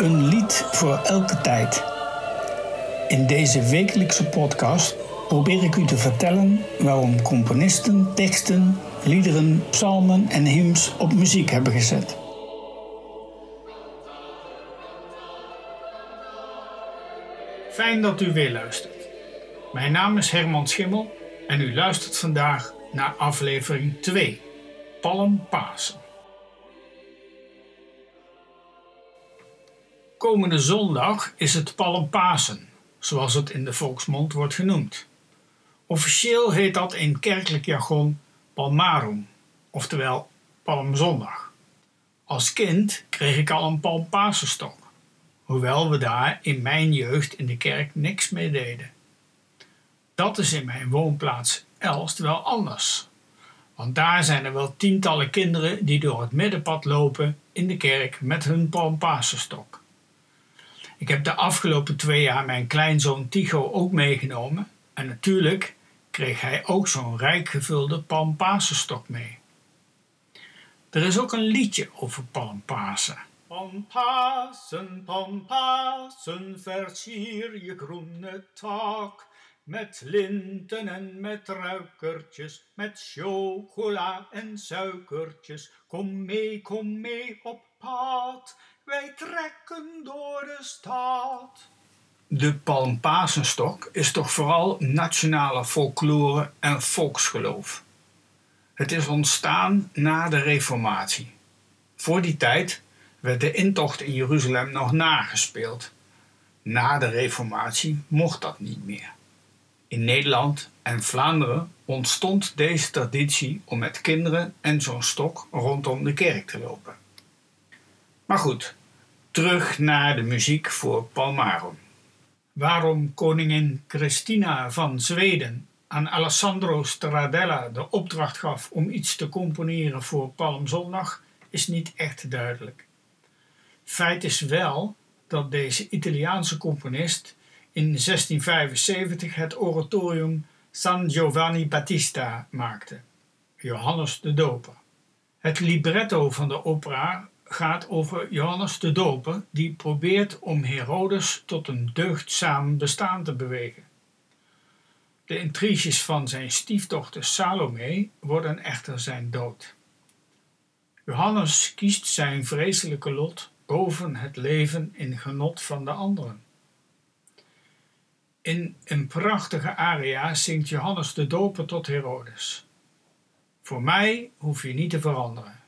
Een lied voor elke tijd. In deze wekelijkse podcast probeer ik u te vertellen waarom componisten teksten, liederen, psalmen en hymns op muziek hebben gezet. Fijn dat u weer luistert. Mijn naam is Herman Schimmel en u luistert vandaag naar aflevering 2, Palm Pasen. Komende zondag is het Palmpasen, zoals het in de volksmond wordt genoemd. Officieel heet dat in kerkelijk jargon Palmarum, oftewel Palmzondag. Als kind kreeg ik al een Palmpasenstok, hoewel we daar in mijn jeugd in de kerk niks mee deden. Dat is in mijn woonplaats Elst wel anders. Want daar zijn er wel tientallen kinderen die door het middenpad lopen in de kerk met hun palmpasenstok. Ik heb de afgelopen twee jaar mijn kleinzoon Tycho ook meegenomen. En natuurlijk kreeg hij ook zo'n rijk gevulde palmpasenstok mee. Er is ook een liedje over palmpasen. Palmpasen, palmpasen, versier je groene tak. Met linten en met ruikertjes, met chocola en suikertjes. Kom mee, kom mee op pad wij trekken door de stad. De palmpasenstok is toch vooral nationale folklore en volksgeloof. Het is ontstaan na de Reformatie. Voor die tijd werd de intocht in Jeruzalem nog nagespeeld. Na de Reformatie mocht dat niet meer. In Nederland en Vlaanderen ontstond deze traditie om met kinderen en zo'n stok rondom de kerk te lopen. Maar goed, terug naar de muziek voor Palmarum. Waarom koningin Christina van Zweden aan Alessandro Stradella de opdracht gaf om iets te componeren voor Palmzondag is niet echt duidelijk. Feit is wel dat deze Italiaanse componist in 1675 het oratorium San Giovanni Battista maakte, Johannes de Doper. Het libretto van de opera gaat over Johannes de Doper, die probeert om Herodes tot een deugdzaam bestaan te bewegen. De intriges van zijn stiefdochter Salome worden echter zijn dood. Johannes kiest zijn vreselijke lot boven het leven in genot van de anderen. In een prachtige aria zingt Johannes de Doper tot Herodes. Voor mij hoef je niet te veranderen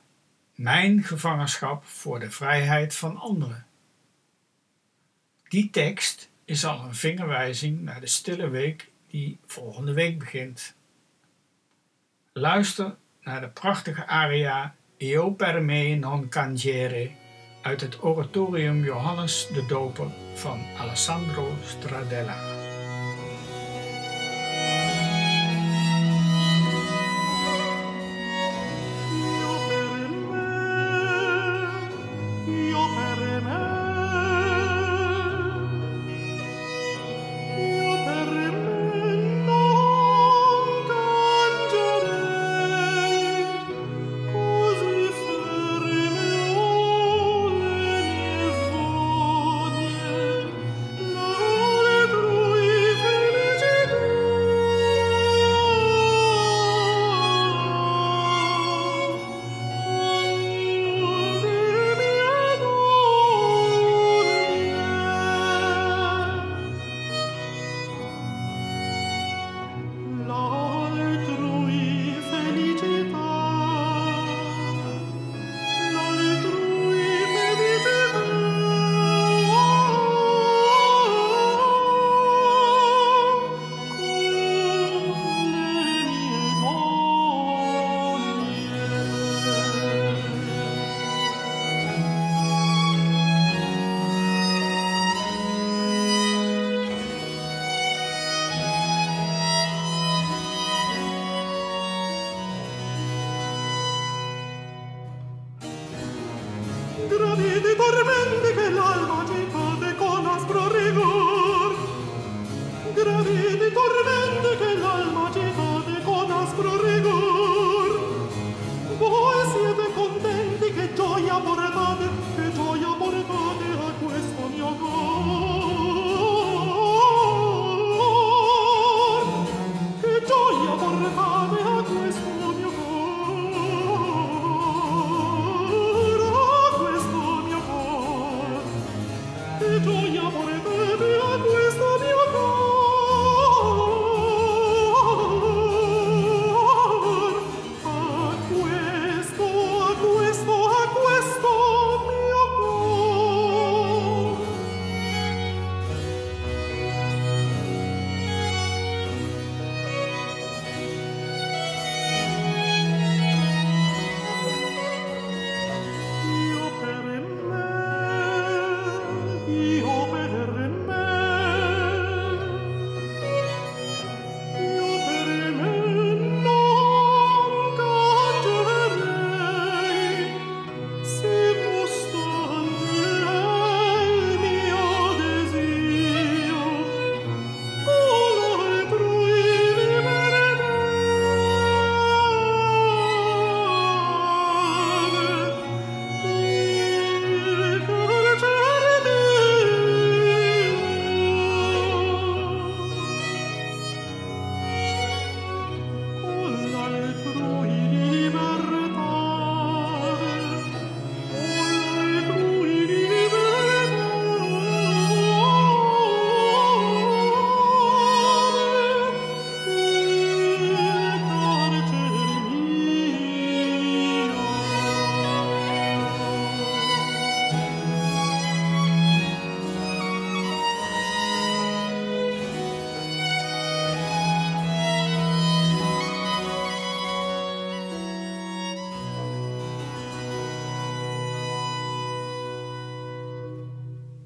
mijn gevangenschap voor de vrijheid van anderen. Die tekst is al een vingerwijzing naar de stille week die volgende week begint. Luister naar de prachtige aria Io per me non cangere uit het oratorium Johannes de Doper van Alessandro Stradella.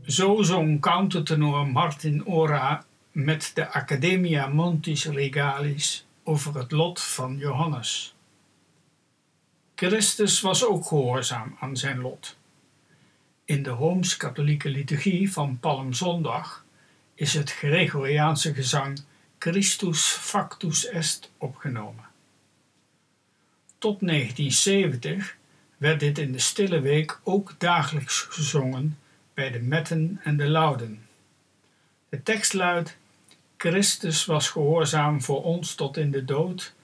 Zo zong countertenor Martin Ora met de Academia Montis Regalis over het lot van Johannes. Christus was ook gehoorzaam aan zijn lot. In de Rooms-Katholieke liturgie van Palmzondag is het Gregoriaanse gezang Christus factus est opgenomen. Tot 1970 werd dit in de Stille Week ook dagelijks gezongen bij de metten en de lauden. De tekst luidt: Christus was gehoorzaam voor ons tot in de dood,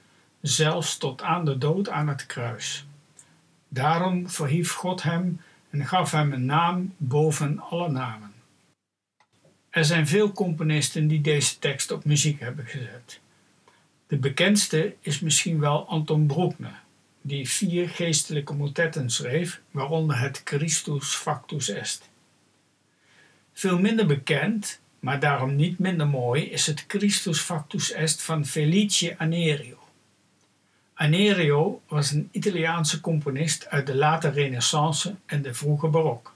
zelfs tot aan de dood aan het kruis. Daarom verhief God hem en gaf hem een naam boven alle namen. Er zijn veel componisten die deze tekst op muziek hebben gezet. De bekendste is misschien wel Anton Bruckner, die vier geestelijke motetten schreef, waaronder het Christus Factus Est. Veel minder bekend, maar daarom niet minder mooi, is het Christus Factus Est van Felice Anerio. Anerio was een Italiaanse componist uit de late Renaissance en de vroege Barok.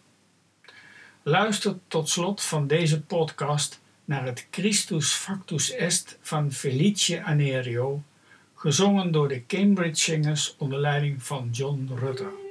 Luister tot slot van deze podcast naar het Christus Factus Est van Felice Anerio, gezongen door de Cambridge Singers onder leiding van John Rutter.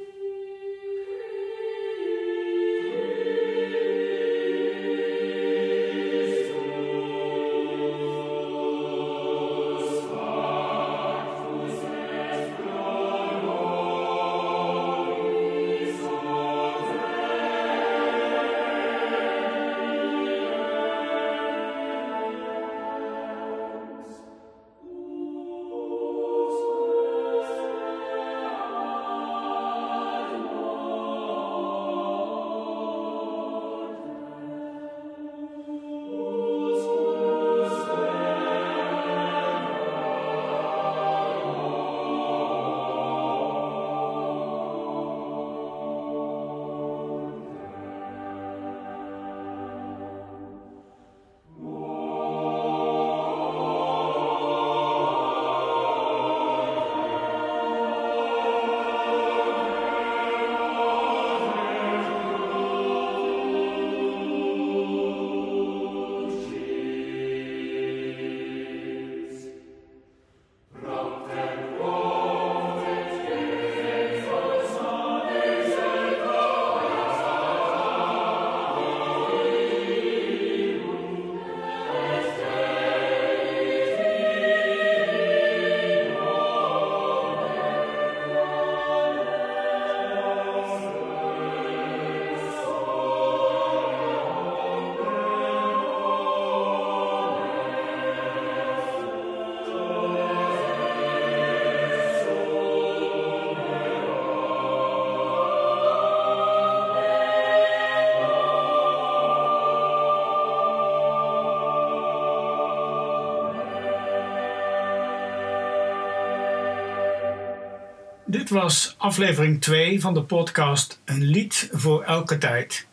Dit was aflevering 2 van de podcast Een lied voor elke tijd.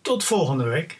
Tot volgende week.